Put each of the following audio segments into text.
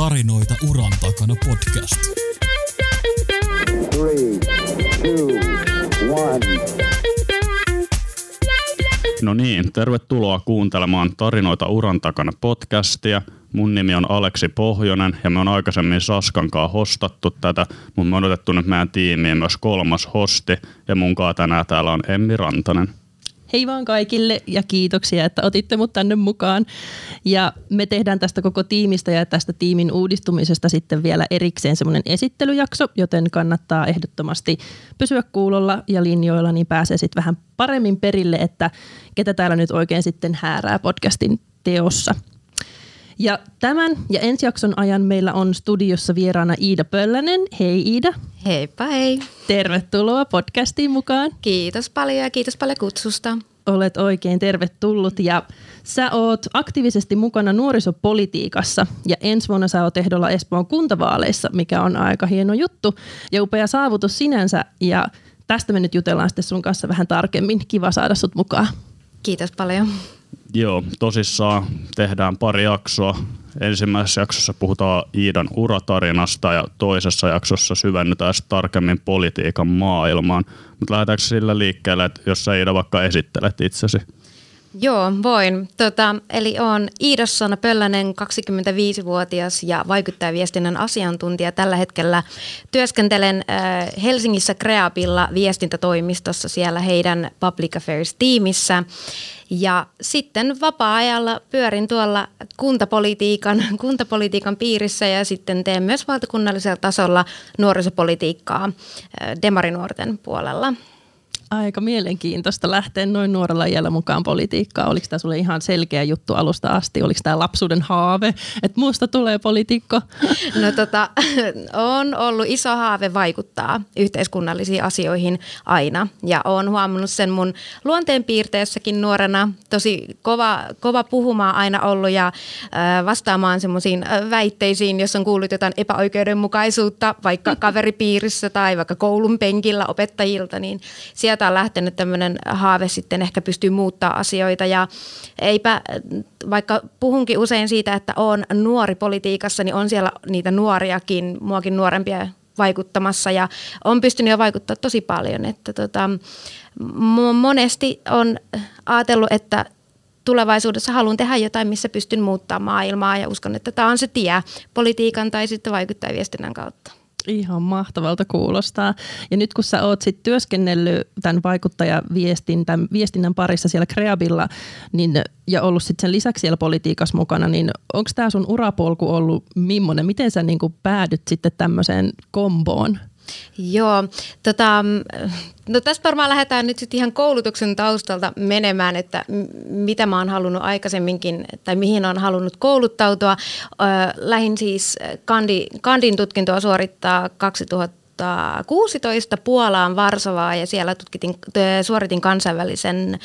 Tarinoita uran takana podcast. Three, two. No niin, tervetuloa kuuntelemaan Tarinoita uran takana podcastia. Mun nimi on Aleksi Pohjonen ja me on aikaisemmin Saskan kanssa hostattu tätä, mutta me on otettu nyt meidän tiimiin myös kolmas hosti ja munkaan tänään täällä on Emmi Rantanen. Hei vaan kaikille ja kiitoksia, että otitte mut tänne mukaan. Ja me tehdään tästä koko tiimistä ja tästä tiimin uudistumisesta sitten vielä erikseen semmoinen esittelyjakso, joten kannattaa ehdottomasti pysyä kuulolla ja linjoilla, niin pääsee sitten vähän paremmin perille, että ketä täällä nyt oikein sitten häärää podcastin teossa. Ja tämän ja ensi jakson ajan meillä on studiossa vieraana Iida Pöllänen. Hei Iida. Heippa hei. Tervetuloa podcastiin mukaan. Kiitos paljon ja kiitos paljon kutsusta. Olet oikein tervetullut ja sä oot aktiivisesti mukana nuorisopolitiikassa ja ensi vuonna sä oot ehdolla Espoon kuntavaaleissa, mikä on aika hieno juttu ja upea saavutus sinänsä ja tästä me nyt jutellaan sitten sun kanssa vähän tarkemmin. Kiva saada sut mukaan. Kiitos paljon. Joo, tosissaan tehdään pari jaksoa. Ensimmäisessä jaksossa puhutaan Iidan uratarinasta ja toisessa jaksossa syvennytään tarkemmin politiikan maailmaan. Mutta lähdetäänkö sillä liikkeelle, että jos sä Iida vaikka esittelet itsesi? Joo, voin. Tota, eli olen Iida Pöllänen, 25-vuotias ja vaikuttajaviestinnän asiantuntija. Tällä hetkellä työskentelen äh, Helsingissä Kreapilla viestintätoimistossa siellä heidän Public Affairs-tiimissä. Ja sitten vapaa-ajalla pyörin tuolla kuntapolitiikan, kuntapolitiikan piirissä ja sitten teen myös valtakunnallisella tasolla nuorisopolitiikkaa äh, demarinuorten puolella. Aika mielenkiintoista lähteä noin nuorella iällä mukaan politiikkaan. Oliko tämä sulle ihan selkeä juttu alusta asti? Oliko tämä lapsuuden haave, että muusta tulee poliitikko? No tota, on ollut iso haave vaikuttaa yhteiskunnallisiin asioihin aina. Ja olen huomannut sen mun luonteenpiirteessäkin nuorena. Tosi kova, kova puhumaan aina ollut ja vastaamaan semmoisiin väitteisiin, jos on kuullut jotain epäoikeudenmukaisuutta vaikka kaveripiirissä tai vaikka koulun penkillä opettajilta, niin sieltä sieltä on lähtenyt tämmöinen haave sitten ehkä pystyy muuttaa asioita. Ja eipä, vaikka puhunkin usein siitä, että on nuori politiikassa, niin on siellä niitä nuoriakin, muakin nuorempia vaikuttamassa. Ja on pystynyt jo vaikuttaa tosi paljon, että tota, monesti on ajatellut, että tulevaisuudessa haluan tehdä jotain, missä pystyn muuttamaan maailmaa. Ja uskon, että tämä on se tie politiikan tai sitten vaikuttajaviestinnän kautta. Ihan mahtavalta kuulostaa. Ja nyt kun sä oot sit työskennellyt tämän vaikuttajaviestinnän viestinnän parissa siellä Kreabilla niin, ja ollut sit sen lisäksi siellä politiikassa mukana, niin onko tämä sun urapolku ollut millainen? Miten sä niinku päädyt sitten tämmöiseen komboon? Joo, tota, no tästä varmaan lähdetään nyt sitten ihan koulutuksen taustalta menemään, että mitä mä oon halunnut aikaisemminkin tai mihin on halunnut kouluttautua. lähin siis kandi, kandin tutkintoa suorittaa 2000 2016 Puolaan Varsovaa ja siellä tutkitin, suoritin kansainvälisen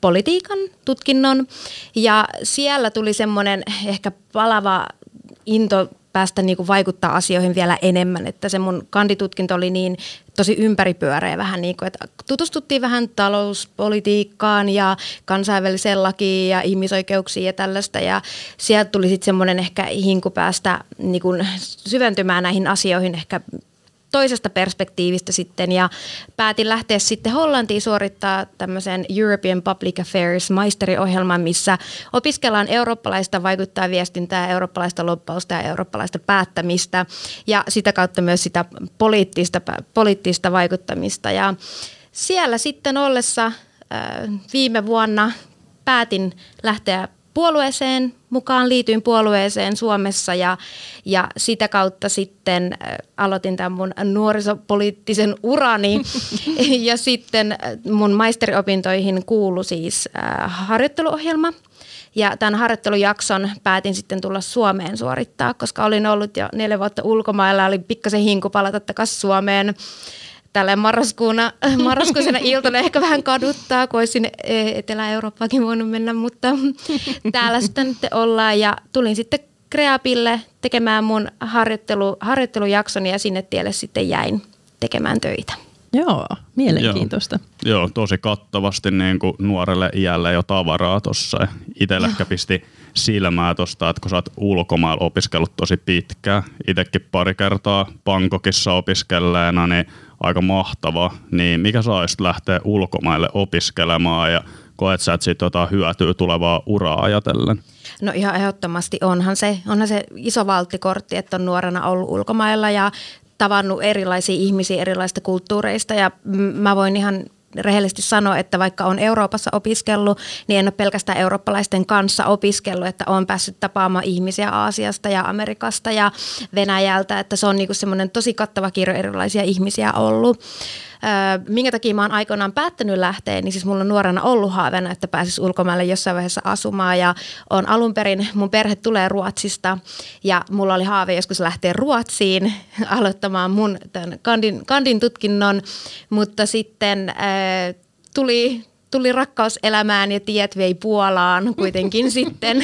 politiikan tutkinnon ja siellä tuli semmoinen ehkä palava into päästä niin kuin vaikuttaa asioihin vielä enemmän. Että se mun kanditutkinto oli niin tosi ympäripyöreä vähän niin kuin, että tutustuttiin vähän talouspolitiikkaan ja kansainväliseen lakiin ja ihmisoikeuksiin ja tällaista. Ja sieltä tuli sitten semmoinen ehkä hinku päästä niin kuin syventymään näihin asioihin ehkä toisesta perspektiivistä sitten ja päätin lähteä sitten Hollantiin suorittaa tämmöisen European Public Affairs maisteriohjelman, missä opiskellaan eurooppalaista vaikuttaa viestintää, eurooppalaista loppausta ja eurooppalaista päättämistä ja sitä kautta myös sitä poliittista, poliittista vaikuttamista. Ja siellä sitten ollessa viime vuonna päätin lähteä puolueeseen mukaan, liityin puolueeseen Suomessa ja, ja sitä kautta sitten äh, aloitin tämän mun nuorisopoliittisen urani ja sitten äh, mun maisteriopintoihin kuului siis äh, harjoitteluohjelma. Ja tämän harjoittelujakson päätin sitten tulla Suomeen suorittaa, koska olin ollut jo neljä vuotta ulkomailla, oli pikkasen hinku palata takaisin Suomeen tällä marraskuuna, marraskuisena iltana ehkä vähän kaduttaa, kun olisin Etelä-Eurooppaakin voinut mennä, mutta täällä sitten nyt ollaan ja tulin sitten Kreapille tekemään mun harjoittelu, harjoittelujakson ja sinne tielle sitten jäin tekemään töitä. Joo, mielenkiintoista. Joo, joo tosi kattavasti niin kuin nuorelle iälle jo tavaraa tuossa. Itselle ehkä pisti silmää tuosta, että kun sä oot ulkomailla opiskellut tosi pitkään, itsekin pari kertaa Bangkokissa opiskelleena, niin aika mahtava. Niin mikä saisi lähteä ulkomaille opiskelemaan ja koet sä, että siitä jotain tulevaa uraa ajatellen? No ihan ehdottomasti onhan se, onhan se iso valttikortti, että on nuorena ollut ulkomailla ja tavannut erilaisia ihmisiä erilaisista kulttuureista ja mä voin ihan rehellisesti sanoa, että vaikka on Euroopassa opiskellut, niin en ole pelkästään eurooppalaisten kanssa opiskellut, että olen päässyt tapaamaan ihmisiä Aasiasta ja Amerikasta ja Venäjältä, että se on niin semmoinen tosi kattava kirjo erilaisia ihmisiä ollut minkä takia mä oon aikoinaan päättänyt lähteä, niin siis mulla on nuorena ollut haaveena, että pääsis ulkomaille jossain vaiheessa asumaan. Ja on alun perin, mun perhe tulee Ruotsista ja mulla oli haave joskus lähteä Ruotsiin aloittamaan mun tämän kandin, kandin tutkinnon, mutta sitten tuli tuli rakkaus elämään ja tiet vei Puolaan kuitenkin sitten.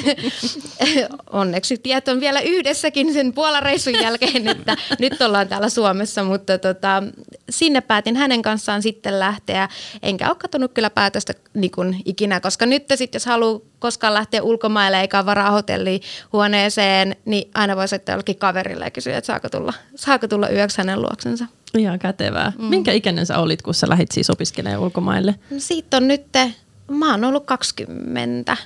Onneksi tiet on vielä yhdessäkin sen Puolareissun jälkeen, että nyt ollaan täällä Suomessa, mutta tota, sinne päätin hänen kanssaan sitten lähteä. Enkä ole katsonut kyllä päätöstä niin kuin ikinä, koska nyt sitten jos haluaa koskaan lähteä ulkomaille eikä varaa huoneeseen, niin aina voi soittaa jollekin kaverille ja kysyä, että saako tulla, saako tulla yöksi hänen luoksensa. Ihan kätevää. Mm. Minkä ikäinen sä olit, kun sä lähit siis opiskelemaan ulkomaille? No siitä on nyt, mä oon ollut 20,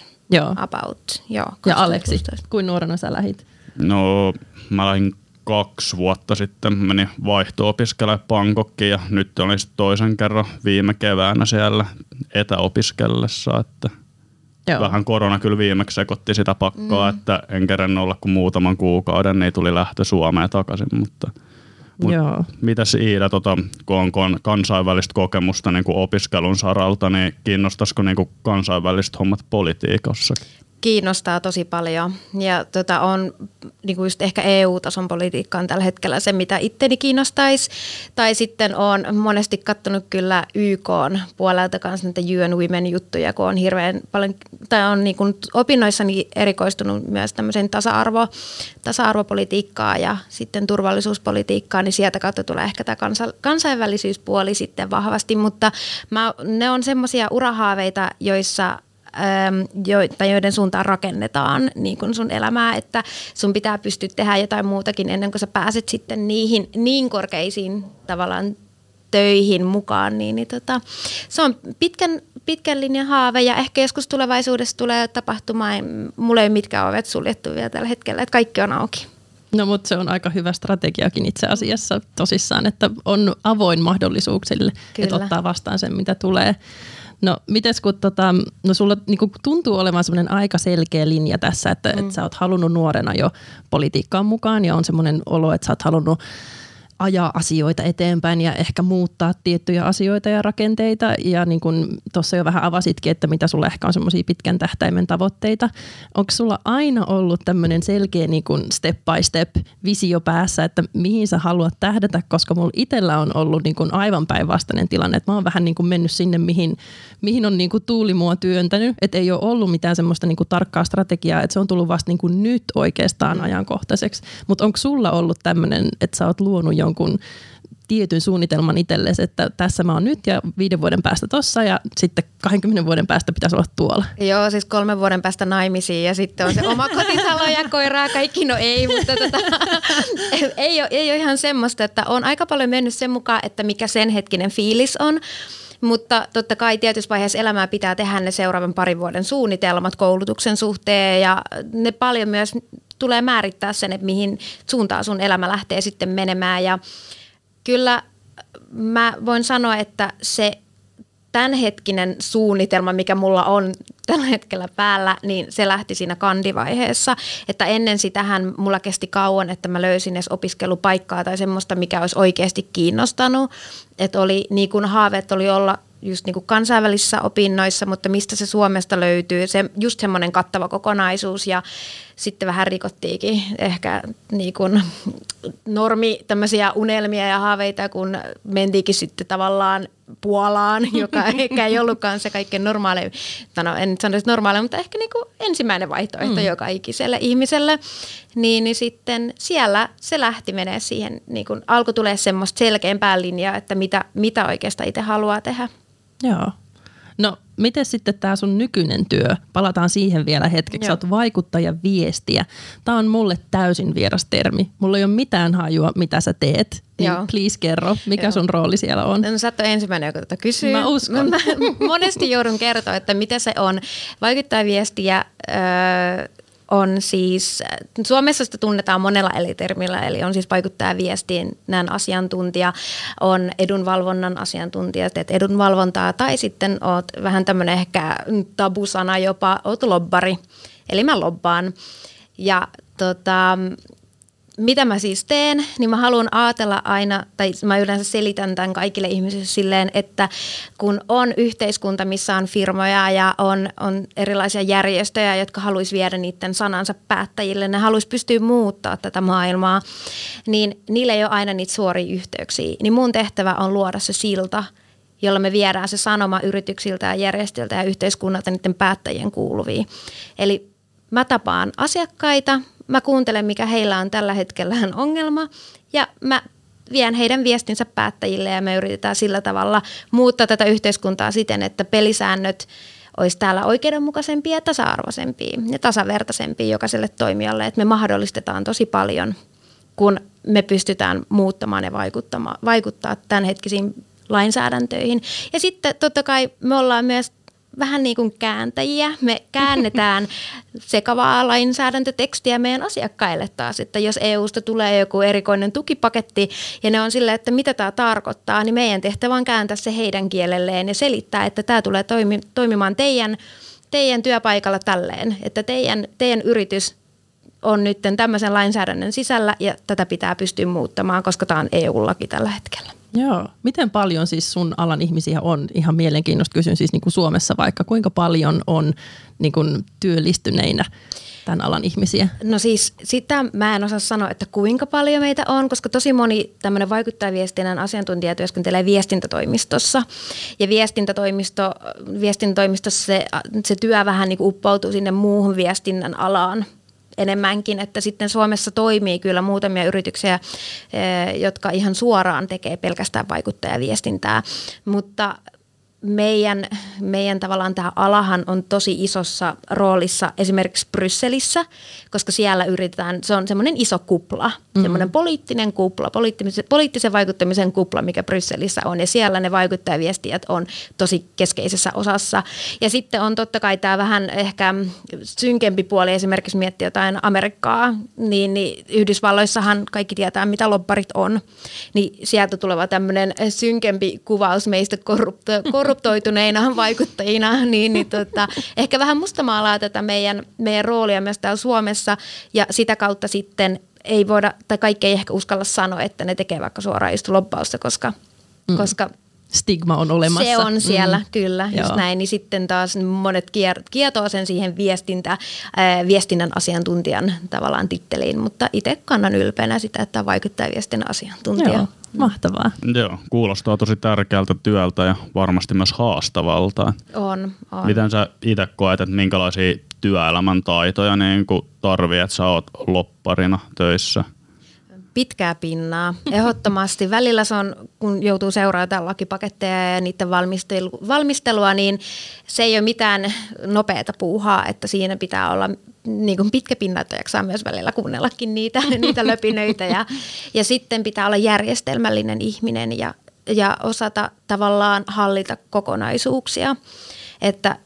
20-21. Joo. About, joo. Ja Aleksi, kuin nuorena sä lähit? No mä lähdin kaksi vuotta sitten, menin vaihto-opiskelemaan Bangkokkiin ja nyt olin toisen kerran viime keväänä siellä etäopiskellessa, että Joo. vähän korona kyllä viimeksi sekoitti sitä pakkoa, mm. että en kerran olla kuin muutaman kuukauden, niin tuli lähtö Suomeen takaisin, mutta – Mut Joo. Mitäs Iida, tota, kun on kansainvälistä kokemusta niin kuin opiskelun saralta, niin kiinnostaisiko niin kuin kansainväliset hommat politiikassa? Kiinnostaa tosi paljon ja tota, on niin kuin just ehkä EU-tason politiikka on tällä hetkellä se, mitä itteni kiinnostaisi. Tai sitten on monesti katsonut kyllä YK puolelta kanssa näitä UN Women juttuja, kun on hirveän paljon, tai on niin kuin opinnoissani erikoistunut myös tämmöisen tasa-arvo, tasa-arvopolitiikkaa ja sitten turvallisuuspolitiikkaa, niin sieltä kautta tulee ehkä tämä kansa, kansainvälisyyspuoli sitten vahvasti, mutta mä, ne on semmoisia urahaaveita, joissa Ähm, joiden suuntaan rakennetaan niin kuin sun elämää, että sun pitää pystyä tehdä jotain muutakin ennen kuin sä pääset sitten niihin niin korkeisiin tavallaan töihin mukaan, niin, niin tota, se on pitkän, pitkän linjan haave ja ehkä joskus tulevaisuudessa tulee tapahtumaan, mulla ei mitkä ovet suljettu vielä tällä hetkellä, että kaikki on auki. No mutta se on aika hyvä strategiakin itse asiassa tosissaan, että on avoin mahdollisuuksille, Kyllä. että ottaa vastaan sen, mitä tulee. No mites kun tota, no sulla niinku tuntuu olevan semmoinen aika selkeä linja tässä, että mm. et sä oot halunnut nuorena jo politiikkaan mukaan ja on semmoinen olo, että sä oot halunnut ajaa asioita eteenpäin ja ehkä muuttaa tiettyjä asioita ja rakenteita. Ja niin kuin tuossa jo vähän avasitkin, että mitä sulla ehkä on semmoisia pitkän tähtäimen tavoitteita. Onko sulla aina ollut tämmöinen selkeä niin kuin step by step visio päässä, että mihin sä haluat tähdätä, koska mulla itsellä on ollut niin kuin aivan päinvastainen tilanne. Että mä oon vähän niin kuin mennyt sinne, mihin, mihin on niin kuin tuuli mua työntänyt. Että ei ole ollut mitään semmoista niin kuin tarkkaa strategiaa, että se on tullut vasta niin kuin nyt oikeastaan ajankohtaiseksi. Mutta onko sulla ollut tämmöinen, että sä oot luonut jo jonkun tietyn suunnitelman itsellesi, että tässä mä oon nyt ja viiden vuoden päästä tossa ja sitten 20 vuoden päästä pitäisi olla tuolla. Joo, siis kolmen vuoden päästä naimisiin ja sitten on se oma kotitalo ja koiraa kaikki. No ei, mutta tota, ei, ole, ei ole ihan semmoista, että on aika paljon mennyt sen mukaan, että mikä sen hetkinen fiilis on. Mutta totta kai tietyssä vaiheessa elämää pitää tehdä ne seuraavan parin vuoden suunnitelmat koulutuksen suhteen ja ne paljon myös tulee määrittää sen, että mihin suuntaan sun elämä lähtee sitten menemään. Ja kyllä mä voin sanoa, että se tämänhetkinen suunnitelma, mikä mulla on tällä hetkellä päällä, niin se lähti siinä kandivaiheessa. Että ennen sitähän mulla kesti kauan, että mä löysin edes opiskelupaikkaa tai semmoista, mikä olisi oikeasti kiinnostanut. Että oli niin kuin haaveet oli olla just niin kuin kansainvälisissä opinnoissa, mutta mistä se Suomesta löytyy, se, just semmoinen kattava kokonaisuus ja sitten vähän rikottiinkin ehkä niin kuin normi tämmöisiä unelmia ja haaveita, kun mentiinkin sitten tavallaan Puolaan, joka ehkä ei ollutkaan se kaikkein normaali, no en nyt sanoisi normaali, mutta ehkä niin kuin ensimmäinen vaihtoehto mm. joka ikiselle ihmiselle, niin, niin sitten siellä se lähti menee siihen, niin kuin alkoi tulee semmoista selkeämpää linjaa, että mitä, mitä oikeastaan itse haluaa tehdä. Joo. No, miten sitten tämä sun nykyinen työ? Palataan siihen vielä hetkeksi. Sä oot vaikuttaja viestiä. Tämä on mulle täysin vieras termi. Mulla ei ole mitään hajua, mitä sä teet. Niin Joo. please kerro, mikä Joo. sun rooli siellä on? No, sä oot ensimmäinen, joka tätä kysyy. Mä uskon. Mä, monesti joudun kertoa, että mitä se on. Vaikuttaja viestiä... Öö, on siis, Suomessa sitä tunnetaan monella eri termillä, eli on siis vaikuttaja viestinnän asiantuntija, on edunvalvonnan asiantuntija, teet edunvalvontaa, tai sitten oot vähän tämmöinen ehkä tabusana jopa, oot lobbari, eli mä lobbaan. Ja tota, mitä mä siis teen, niin mä haluan ajatella aina, tai mä yleensä selitän tämän kaikille ihmisille silleen, että kun on yhteiskunta, missä on firmoja ja on, on erilaisia järjestöjä, jotka haluaisi viedä niiden sanansa päättäjille, ne haluaisi pystyä muuttaa tätä maailmaa, niin niillä ei ole aina niitä suoria yhteyksiä. Niin mun tehtävä on luoda se silta, jolla me viedään se sanoma yrityksiltä ja järjestöiltä ja yhteiskunnalta niiden päättäjien kuuluviin. Eli mä tapaan asiakkaita, mä kuuntelen, mikä heillä on tällä hetkellä ongelma ja mä vien heidän viestinsä päättäjille ja me yritetään sillä tavalla muuttaa tätä yhteiskuntaa siten, että pelisäännöt olisi täällä oikeudenmukaisempia ja tasa-arvoisempia ja tasavertaisempia jokaiselle toimijalle. Että me mahdollistetaan tosi paljon, kun me pystytään muuttamaan ja vaikuttamaan, vaikuttaa tämänhetkisiin lainsäädäntöihin. Ja sitten totta kai me ollaan myös vähän niin kuin kääntäjiä. Me käännetään sekavaa lainsäädäntötekstiä meidän asiakkaille taas, että jos EUsta tulee joku erikoinen tukipaketti ja ne on sille, että mitä tämä tarkoittaa, niin meidän tehtävä on kääntää se heidän kielelleen ja selittää, että tämä tulee toimi, toimimaan teidän, teidän työpaikalla tälleen, että teidän, teidän yritys on nyt tämmöisen lainsäädännön sisällä ja tätä pitää pystyä muuttamaan, koska tämä on EU-laki tällä hetkellä. Joo. Miten paljon siis sun alan ihmisiä on? Ihan mielenkiintoista kysyn siis niin kuin Suomessa vaikka. Kuinka paljon on niin kuin työllistyneinä tämän alan ihmisiä? No siis sitä mä en osaa sanoa, että kuinka paljon meitä on, koska tosi moni tämmöinen vaikuttajaviestinnän asiantuntija työskentelee viestintätoimistossa. Ja viestintätoimisto, viestintätoimistossa se, se työ vähän niin kuin uppoutuu sinne muuhun viestinnän alaan enemmänkin, että sitten Suomessa toimii kyllä muutamia yrityksiä, eh, jotka ihan suoraan tekee pelkästään vaikuttajaviestintää, mutta meidän, meidän tavallaan tämä alahan on tosi isossa roolissa esimerkiksi Brysselissä, koska siellä yritetään, se on semmoinen iso kupla, mm-hmm. semmoinen poliittinen kupla, poliittisen, poliittisen vaikuttamisen kupla, mikä Brysselissä on ja siellä ne vaikuttajaviestijät on tosi keskeisessä osassa. Ja sitten on totta kai tämä vähän ehkä synkempi puoli esimerkiksi miettiä jotain Amerikkaa, niin, niin Yhdysvalloissahan kaikki tietää, mitä lobbarit on, niin sieltä tuleva tämmöinen synkempi kuvaus meistä korrupto, korruptoituneina vaikuttajina, niin, niin tota, ehkä vähän mustamaalaa tätä meidän, meidän roolia myös täällä Suomessa ja sitä kautta sitten ei voida, tai kaikki ei ehkä uskalla sanoa, että ne tekee vaikka suoraan just lobbausta, koska, mm. koska stigma on olemassa. Se on siellä, mm. kyllä, just Joo. näin. Niin sitten taas monet kietoo sen siihen viestintä, viestinnän asiantuntijan tavallaan titteliin, mutta itse kannan ylpeänä sitä, että vaikuttaa viestinnän asiantuntija. Joo. Mahtavaa. Joo, kuulostaa tosi tärkeältä työltä ja varmasti myös haastavalta. On, on. Miten sä itse koet, että minkälaisia työelämän taitoja niin tarvii, että sä oot lopparina töissä? pitkää pinnaa. Ehdottomasti. Välillä se on, kun joutuu seuraamaan lakipaketteja ja niiden valmistelu, valmistelua, niin se ei ole mitään nopeata puuhaa, että siinä pitää olla niin kuin pitkä pinna, että jaksaa myös välillä kuunnellakin niitä, niitä löpinöitä. Ja, ja sitten pitää olla järjestelmällinen ihminen ja, ja osata tavallaan hallita kokonaisuuksia. Että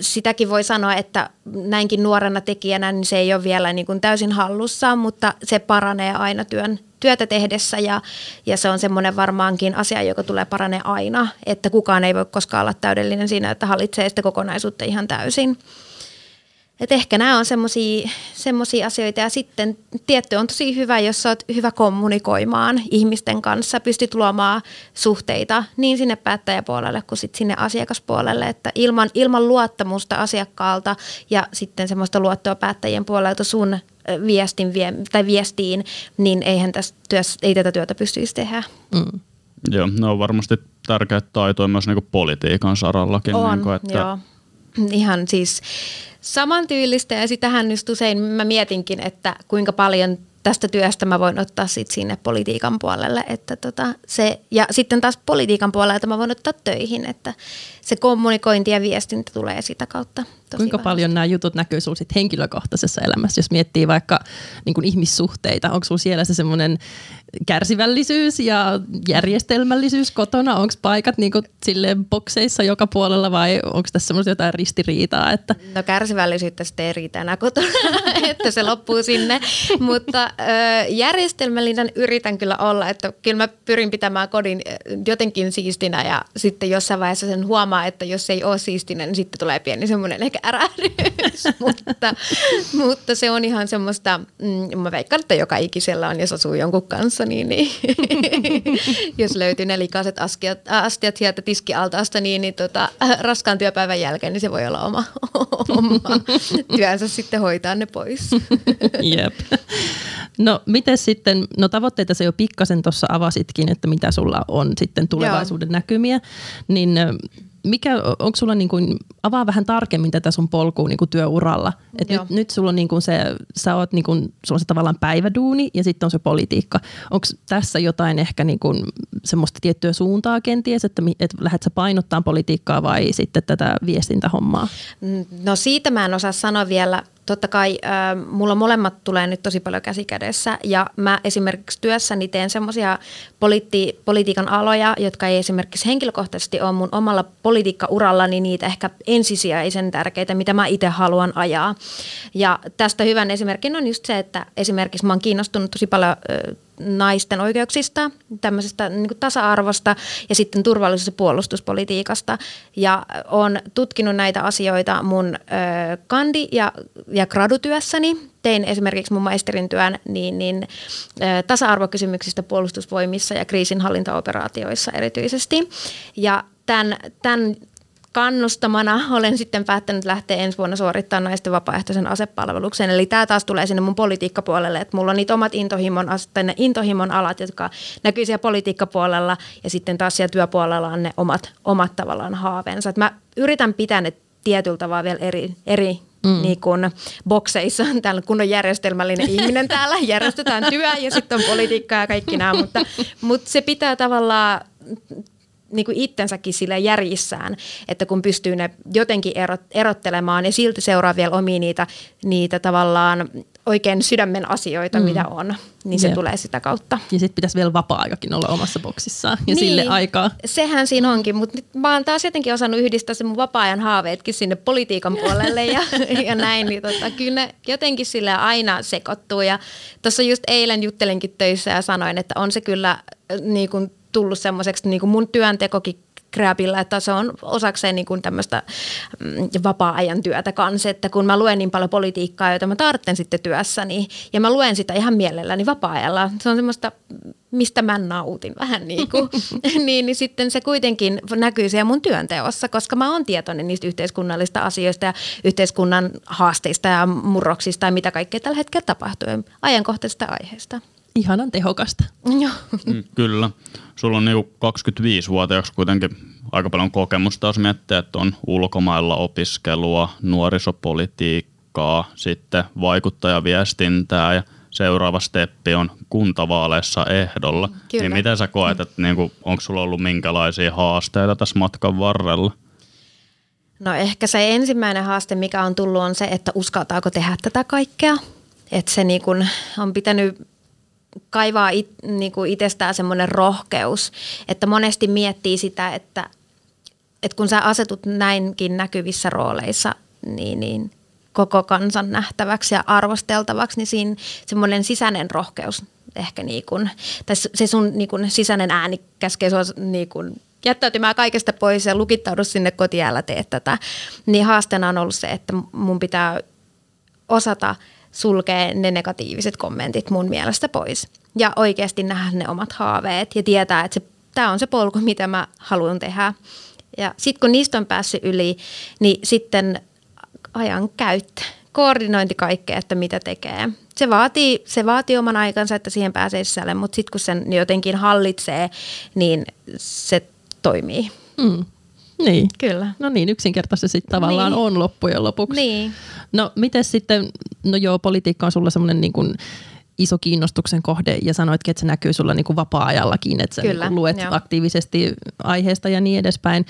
sitäkin voi sanoa, että näinkin nuorena tekijänä niin se ei ole vielä niin kuin täysin hallussa, mutta se paranee aina työn, työtä tehdessä ja, ja se on semmoinen varmaankin asia, joka tulee paranee aina, että kukaan ei voi koskaan olla täydellinen siinä, että hallitsee sitä kokonaisuutta ihan täysin. Et ehkä nämä on semmoisia asioita ja sitten tietty on tosi hyvä, jos sä oot hyvä kommunikoimaan ihmisten kanssa, pystyt luomaan suhteita niin sinne päättäjäpuolelle kuin sit sinne asiakaspuolelle, että ilman, ilman luottamusta asiakkaalta ja sitten semmoista luottoa päättäjien puolelta sun viestin vie, tai viestiin, niin eihän tästä työssä, ei tätä työtä pystyisi tehdä. Mm. Joo, ne on varmasti tärkeät taitoja myös niin politiikan sarallakin. On, niin kuin, että joo. Ihan siis samantyylistä ja sitähän just usein mä mietinkin, että kuinka paljon tästä työstä mä voin ottaa sit sinne politiikan puolelle. Että tota, se, ja sitten taas politiikan puolelta mä voin ottaa töihin, että se kommunikointi ja viestintä tulee sitä kautta. Tosi Kuinka vahvasti. paljon nämä jutut näkyy sinulla sit henkilökohtaisessa elämässä, jos miettii vaikka niin kuin ihmissuhteita? Onko sinulla siellä se semmoinen kärsivällisyys ja järjestelmällisyys kotona? Onko paikat niin kuin silleen bokseissa joka puolella vai onko tässä semmoista jotain ristiriitaa? Että No kärsivällisyyttä sitten ei riitä enää kotona, että se loppuu sinne. Mutta ö, järjestelmällinen yritän kyllä olla, että kyllä mä pyrin pitämään kodin jotenkin siistinä ja sitten jossain vaiheessa sen huomaa, että jos ei ole siistinen, niin sitten tulee pieni semmoinen ehkä ärähdys. mutta, mutta se on ihan semmoista, mm, mä veikkaan, että joka ikisellä on, jos asuu jonkun kanssa, niin, niin jos löytyy ne likaiset astiat, astiat sieltä tiskialtaasta, niin, niin tota, raskaan työpäivän jälkeen, niin se voi olla oma, oma työnsä sitten hoitaa ne pois. Jep. No miten sitten, no tavoitteita se jo pikkasen tuossa avasitkin, että mitä sulla on sitten tulevaisuuden Joo. näkymiä, niin mikä, onko sulla niin kuin, avaa vähän tarkemmin tätä sun polkua niin kuin työuralla. Et Joo. nyt, nyt sulla on niin kuin se, sä oot niin kuin, sulla on se tavallaan päiväduuni ja sitten on se politiikka. Onko tässä jotain ehkä niin kuin semmoista tiettyä suuntaa kenties, että, että lähdet sä painottaa politiikkaa vai sitten tätä viestintähommaa? No siitä mä en osaa sanoa vielä. Totta kai äh, mulla molemmat tulee nyt tosi paljon käsikädessä ja mä esimerkiksi työssäni teen semmoisia politi- politiikan aloja, jotka ei esimerkiksi henkilökohtaisesti ole mun omalla politiikkaurallani niitä ehkä ensisijaisen tärkeitä, mitä mä itse haluan ajaa. Ja tästä hyvän esimerkin on just se, että esimerkiksi mä oon kiinnostunut tosi paljon äh, naisten oikeuksista, tämmöisestä niin kuin tasa-arvosta ja sitten turvallisuus- ja puolustuspolitiikasta. Ja olen tutkinut näitä asioita mun ö, kandi- ja, ja gradutyössäni. Tein esimerkiksi mun maisterin työn niin, niin, ö, tasa-arvokysymyksistä puolustusvoimissa ja kriisinhallintaoperaatioissa erityisesti. Ja tämän, tämän kannustamana olen sitten päättänyt lähteä ensi vuonna suorittamaan naisten vapaaehtoisen asepalveluksen. Eli tämä taas tulee sinne mun politiikkapuolelle, että mulla on niitä omat intohimon, ne intohimon alat, jotka näkyy siellä politiikkapuolella ja sitten taas siellä työpuolella on ne omat, omat tavallaan haaveensa. Et mä yritän pitää ne tietyllä tavalla vielä eri, eri mm. niin kuin bokseissa. Täällä kun on järjestelmällinen ihminen täällä, järjestetään työ ja sitten on politiikkaa ja kaikki nämä, mutta, mutta se pitää tavallaan niin kuin itsensäkin sille järjissään, että kun pystyy ne jotenkin erot, erottelemaan ja silti seuraa vielä omia niitä, niitä tavallaan oikein sydämen asioita, mm. mitä on, niin se Jep. tulee sitä kautta. Ja sitten pitäisi vielä vapaa-aikakin olla omassa boksissaan ja niin. sille aikaa. Sehän siinä onkin, mutta nyt mä oon taas jotenkin osannut yhdistää sen mun vapaa-ajan haaveetkin sinne politiikan puolelle ja, ja näin, niin tota, kyllä ne jotenkin sille aina sekoittuu. Ja tuossa just eilen juttelinkin töissä ja sanoin, että on se kyllä niin kuin tullut semmoiseksi niin kuin mun työntekokin Grabilla, että se on osakseen niin kuin tämmöistä mm, vapaa-ajan työtä kanssa, että kun mä luen niin paljon politiikkaa, jota mä tarvitsen sitten työssäni, ja mä luen sitä ihan mielelläni vapaa-ajalla, se on semmoista, mistä mä nautin vähän niin kuin, niin, niin sitten se kuitenkin näkyy siellä mun työnteossa, koska mä oon tietoinen niistä yhteiskunnallisista asioista ja yhteiskunnan haasteista ja murroksista ja mitä kaikkea tällä hetkellä tapahtuu, ja ajankohtaisista aiheista. Ihanan tehokasta. Joo. Mm, Kyllä. Sulla on niinku 25-vuotiaaksi kuitenkin aika paljon kokemusta, jos miettii, että on ulkomailla opiskelua, nuorisopolitiikkaa, sitten vaikuttajaviestintää ja seuraava steppi on kuntavaaleissa ehdolla. Kyllä. Niin miten sä koet, että niinku, onko sulla ollut minkälaisia haasteita tässä matkan varrella? No ehkä se ensimmäinen haaste, mikä on tullut, on se, että uskaltaako tehdä tätä kaikkea. Että se niin kun on pitänyt kaivaa it, niin kuin itsestään semmoinen rohkeus, että monesti miettii sitä, että, että kun sä asetut näinkin näkyvissä rooleissa, niin, niin koko kansan nähtäväksi ja arvosteltavaksi, niin siinä semmoinen sisäinen rohkeus ehkä niin kuin, tai se sun niin kuin sisäinen ääni käskee sua niin kuin jättäytymään kaikesta pois ja lukittaudu sinne kotiin, älä tee tätä. Niin haasteena on ollut se, että mun pitää osata sulkea ne negatiiviset kommentit mun mielestä pois. Ja oikeasti nähdä ne omat haaveet ja tietää, että tämä on se polku, mitä mä haluan tehdä. Ja sitten kun niistä on päässyt yli, niin sitten ajan käyttö, koordinointi kaikkea, että mitä tekee. se vaatii, se vaatii oman aikansa, että siihen pääsee sisälle, mutta sitten kun sen jotenkin hallitsee, niin se toimii. Mm. Niin. Kyllä. No niin, yksinkertaisesti sitten tavallaan Niin. on loppujen lopuksi. Niin. No miten sitten, no joo, politiikka on sulla semmoinen niin kuin iso kiinnostuksen kohde ja sanoitkin, että se näkyy sulla niin kuin vapaa-ajallakin, että sä Kyllä, niin kuin luet joo. aktiivisesti aiheesta ja niin edespäin.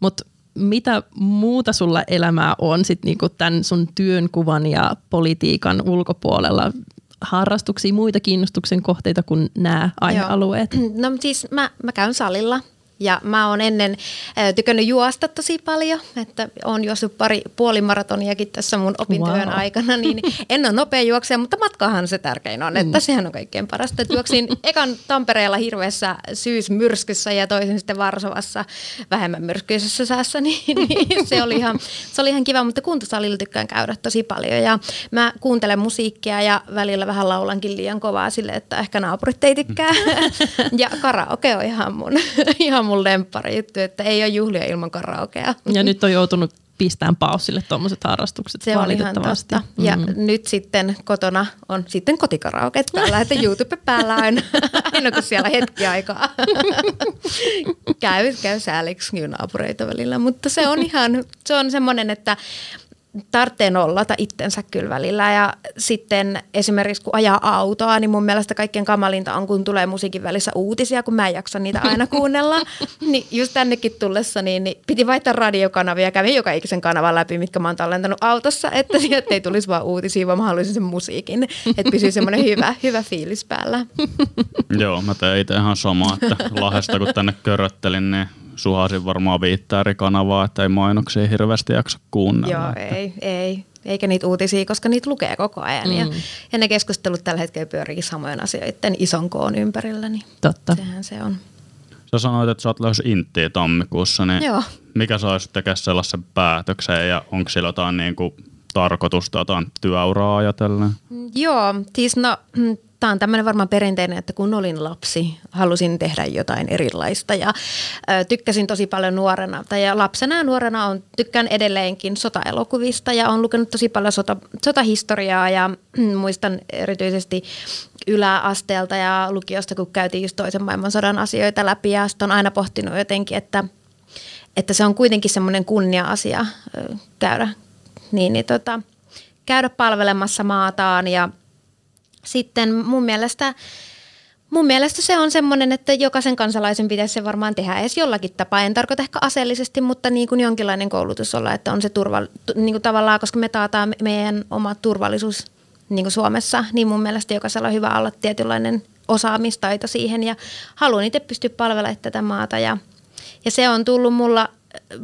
Mutta mitä muuta sulla elämää on sit niin kuin tämän sun työnkuvan ja politiikan ulkopuolella? Harrastuksia, muita kiinnostuksen kohteita kuin nämä aihealueet? Joo. No siis mä, mä käyn salilla ja mä oon ennen äh, tykännyt juosta tosi paljon, että oon juossut pari puolimaratoniakin tässä mun opintojen Wow. aikana, niin en ole nopea juoksija, mutta matkahan se tärkein on, että sehän on kaikkein parasta. Et juoksin ekan Tampereella hirveässä syysmyrskyssä ja toisen sitten Varsovassa vähemmän myrskyisessä säässä, niin, niin se, oli ihan, se oli ihan kiva, mutta kuntosalilla tykkään käydä tosi paljon ja mä kuuntelen musiikkia ja välillä vähän laulankin liian kovaa sille, että ehkä naapurit ei tykkää. ja karaoke on ihan mun, ihan mun lemppari juttu, että ei ole juhlia ilman karaokea. Ja nyt on joutunut pistämään pausille tuommoiset harrastukset Se on ihan valitettavasti. totta. Ja Mm. nyt sitten kotona on sitten kotikaraoke päällä, että YouTube päällä aina, aina kun siellä hetki aikaa käy, käy sääliksi naapureita välillä. Mutta se on ihan, se on semmoinen, että tarvitsee nollata itsensä kyllä välillä ja sitten esimerkiksi kun ajaa autoa, niin mun mielestä kaikkein kamalinta on, kun tulee musiikin välissä uutisia, kun mä en jaksa niitä aina kuunnella. niin just tännekin tullessa, niin, niin piti vaihtaa radiokanavia ja kävin joka ikisen kanavan läpi, mitkä mä oon tallentanut autossa, että sieltä ei tulisi vaan uutisia, vaan mä haluaisin sen musiikin, että pysyy semmoinen hyvä, hyvä fiilis päällä. Joo, mä tein itse ihan samaa, että Lahdesta kun tänne köröttelin, niin suhasin varmaan viittä eri kanavaa, että ei mainoksia hirveästi jaksa kuunnella. Joo, ei, ei. Eikä niitä uutisia, koska niitä lukee koko ajan. Mm. Ja, ja ne keskustelut tällä hetkellä pyörii samojen asioiden ison koon ympärillä, niin Totta. sehän se on. Sä sanoit, että sä oot lähes Inttiin tammikuussa, niin Joo. mikä saisi tekemään sellaisen päätöksen ja onko sillä jotain niin kuin tarkoitusta, jotain työuraa ajatellen? Joo, siis no, tämä on tämmöinen varmaan perinteinen, että kun olin lapsi, halusin tehdä jotain erilaista ja ö, tykkäsin tosi paljon nuorena. Tai ja lapsena ja nuorena on, tykkään edelleenkin sotaelokuvista ja olen lukenut tosi paljon sota, sotahistoriaa ja muistan erityisesti yläasteelta ja lukiosta, kun käytiin just toisen maailmansodan asioita läpi ja sitten on aina pohtinut jotenkin, että, että se on kuitenkin semmoinen kunnia-asia ö, käydä, niin, niin tota, käydä palvelemassa maataan ja sitten mun mielestä, mun mielestä se on semmoinen, että jokaisen kansalaisen pitäisi se varmaan tehdä edes jollakin tapaa. En tarkoita ehkä aseellisesti, mutta niin kuin jonkinlainen koulutus olla, että on se turva, niin kuin tavallaan, koska me taataan meidän oma turvallisuus niin kuin Suomessa, niin mun mielestä jokaisella on hyvä olla tietynlainen osaamistaito siihen ja haluan itse pystyä palvelemaan tätä maata ja, ja se on tullut mulla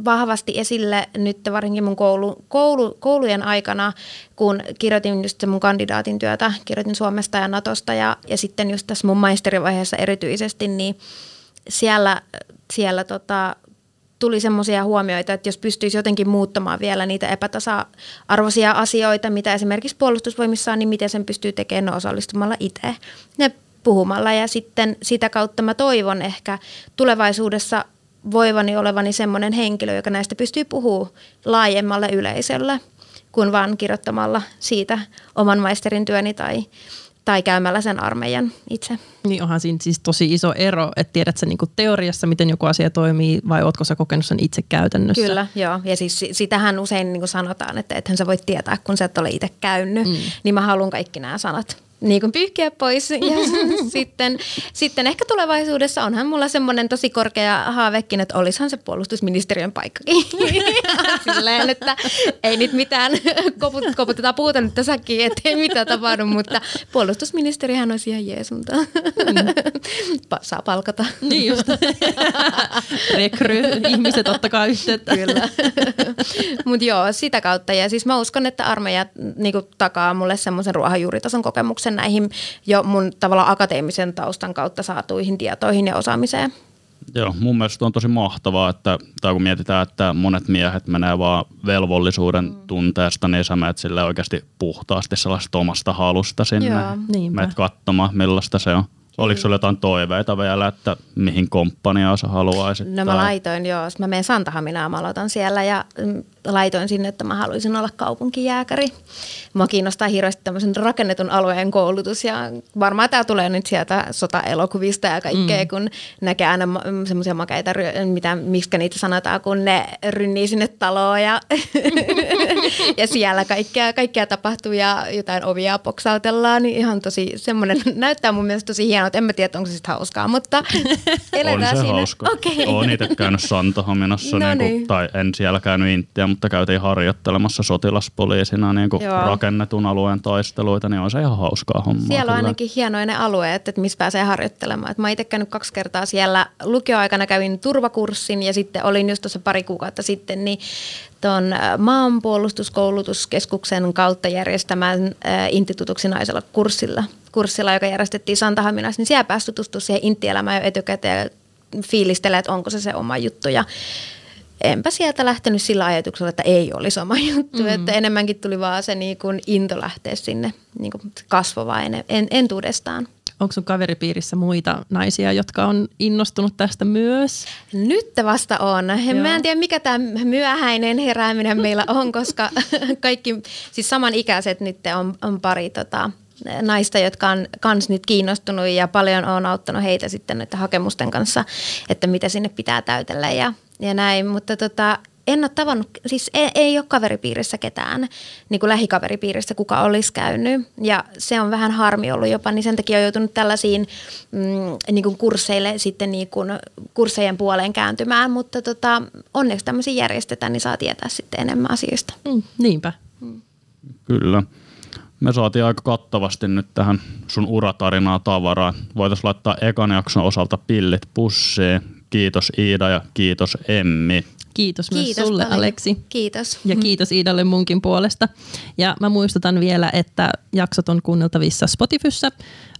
vahvasti esille nyt varsinkin mun koulu, koulu, koulujen aikana, kun kirjoitin just mun kandidaatin työtä, kirjoitin Suomesta ja Natosta ja, ja sitten just tässä mun maisterivaiheessa erityisesti, niin siellä, siellä tota, tuli semmoisia huomioita, että jos pystyisi jotenkin muuttamaan vielä niitä epätasa-arvoisia asioita, mitä esimerkiksi puolustusvoimissa on, niin miten sen pystyy tekemään no osallistumalla itse ja puhumalla. Ja sitten sitä kautta mä toivon ehkä tulevaisuudessa voivani olevani semmoinen henkilö, joka näistä pystyy puhumaan laajemmalle yleisölle kuin vaan kirjoittamalla siitä oman maisterin työni tai, tai käymällä sen armeijan itse. Niin onhan siinä siis tosi iso ero, että tiedät sä niinku teoriassa, miten joku asia toimii, vai ootko sä kokenut sen itse käytännössä? Kyllä, joo. Ja siis si- sitähän usein niin kuin sanotaan, että ethän sä voi tietää, kun sä et ole itse käynyt. Mm. Niin mä haluan kaikki nämä sanat niin kuin pyyhkiä pois. Ja sitten, sitten ehkä tulevaisuudessa onhan mulla semmoinen tosi korkea haavekin, että olisihan se puolustusministeriön paikkakin. Silleen, että ei nyt mitään, koput, koputetaan puuta nyt tässäkin, ettei mitään tapahdu, mutta puolustusministerihän olisi ihan jees, mutta Pa- saa palkata. Niin just. Rekry, ihmiset ottakaa yhteyttä. Kyllä. Mutta joo, sitä kautta. Ja siis mä uskon, että armeija niinku, takaa mulle semmoisen ruohonjuuritason kokemuksen näihin jo mun tavallaan akateemisen taustan kautta saatuihin tietoihin ja osaamiseen. Joo, mun mielestä on tosi mahtavaa, että tai kun mietitään, että monet miehet menee vaan velvollisuuden mm. tunteesta, niin sä menet sille oikeasti puhtaasti sellaista omasta halusta sinne. Joo. Niinpä. Menet katsomaan, millaista se on. Oliko sulla jotain toiveita vielä, että mihin komppaniaan sä haluaisit? No mä tai- laitoin, joo. Mä menen Santahaminaan, mä aloitan siellä ja mm, laitoin sinne, että mä haluaisin olla kaupunkijääkäri. Mua kiinnostaa hirveästi tämmöisen rakennetun alueen koulutus ja varmaan tämä tulee nyt sieltä sota-elokuvista ja kaikkea, mm. kun näkee aina semmoisia makeita, mitä, miksi niitä sanotaan, kun ne rynnii sinne taloon ja, ja siellä kaikkea, kaikkea tapahtuu ja jotain ovia poksautellaan, niin ihan tosi semmoinen, näyttää mun mielestä tosi hienolta. En mä tiedä, onko se sitten hauskaa, mutta On eletään se siinä. hauska. Okei. Olen itse käynyt Santahaminassa, No niinku, niin. tai en siellä käynyt Intiä, mutta käytiin harjoittelemassa sotilaspoliisina niinku Joo. rakennetun alueen taisteluita, niin on se ihan hauskaa hommaa. Siellä on kyllä. ainakin hienoja ne alueet, että missä pääsee harjoittelemaan. Et mä itse käynyt kaksi kertaa siellä. Lukioaikana kävin turvakurssin ja sitten olin just tuossa pari kuukautta sitten niin tuon maanpuolustuskoulutuskeskuksen kautta järjestämään äh, Intitutuksi naisella kurssilla, kurssilla, joka järjestettiin Santahaminassa. Niin siellä pääsi tutustumaan siihen intielämään jo etukäteen ja fiilistelee, että onko se se oma juttu. Ja enpä sieltä lähtenyt sillä ajatuksella, että ei olisi sama juttu, mm. että enemmänkin tuli vaan se niin kuin into lähteä sinne niin kuin kasvavaa en, en, entuudestaan. Onko sun kaveripiirissä muita naisia, jotka on innostunut tästä myös? Nyt vasta on. Joo. Mä en tiedä, mikä tämä myöhäinen herääminen meillä on, koska kaikki, siis samanikäiset nyt on, on pari tota, naista, jotka on kans nyt kiinnostunut ja paljon on auttanut heitä sitten näiden hakemusten kanssa, että mitä sinne pitää täytellä ja, ja näin. Mutta tota, en ole tavannut, siis ei, ei ole kaveripiirissä ketään, niin kuin lähikaveripiirissä, kuka olisi käynyt. Ja se on vähän harmi ollut jopa, niin sen takia on joutunut tällaisiin mm, niin kuin kursseille sitten niin kuin kurssejen puoleen kääntymään. Mutta tota, onneksi tämmöisiä järjestetään, niin saa tietää sitten enemmän asioista. Mm, niinpä. Kyllä. Me saatiin aika kattavasti nyt tähän sun uratarinaa tavaraa. Voitaisiin laittaa ekan jakson osalta pillit pussiin. Kiitos Iida ja kiitos Emmi. Kiitos, myös Kiitos sulle paljon. Aleksi. Kiitos. Ja kiitos Iidalle munkin puolesta. Ja mä muistutan vielä, että jaksot on kuunneltavissa Spotifyssa,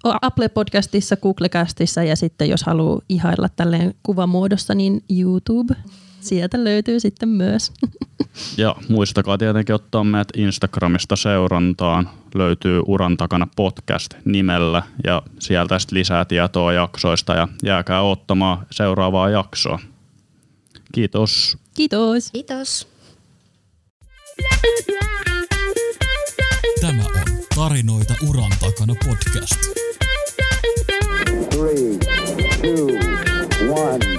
Apple Podcastissa, Googlecastissa ja sitten jos haluaa ihailla tälleen kuvamuodossa, niin YouTube. Sieltä löytyy sitten myös. Ja muistakaa tietenkin ottaa meidät Instagramista seurantaan. Löytyy Uran takana podcast nimellä ja sieltä sitten lisää tietoa jaksoista ja jääkää ottamaan seuraavaa jaksoa. Kiitos. Kiitos. Kiitos. Tämä on Tarinoita uran takana podcast. Three, two, one.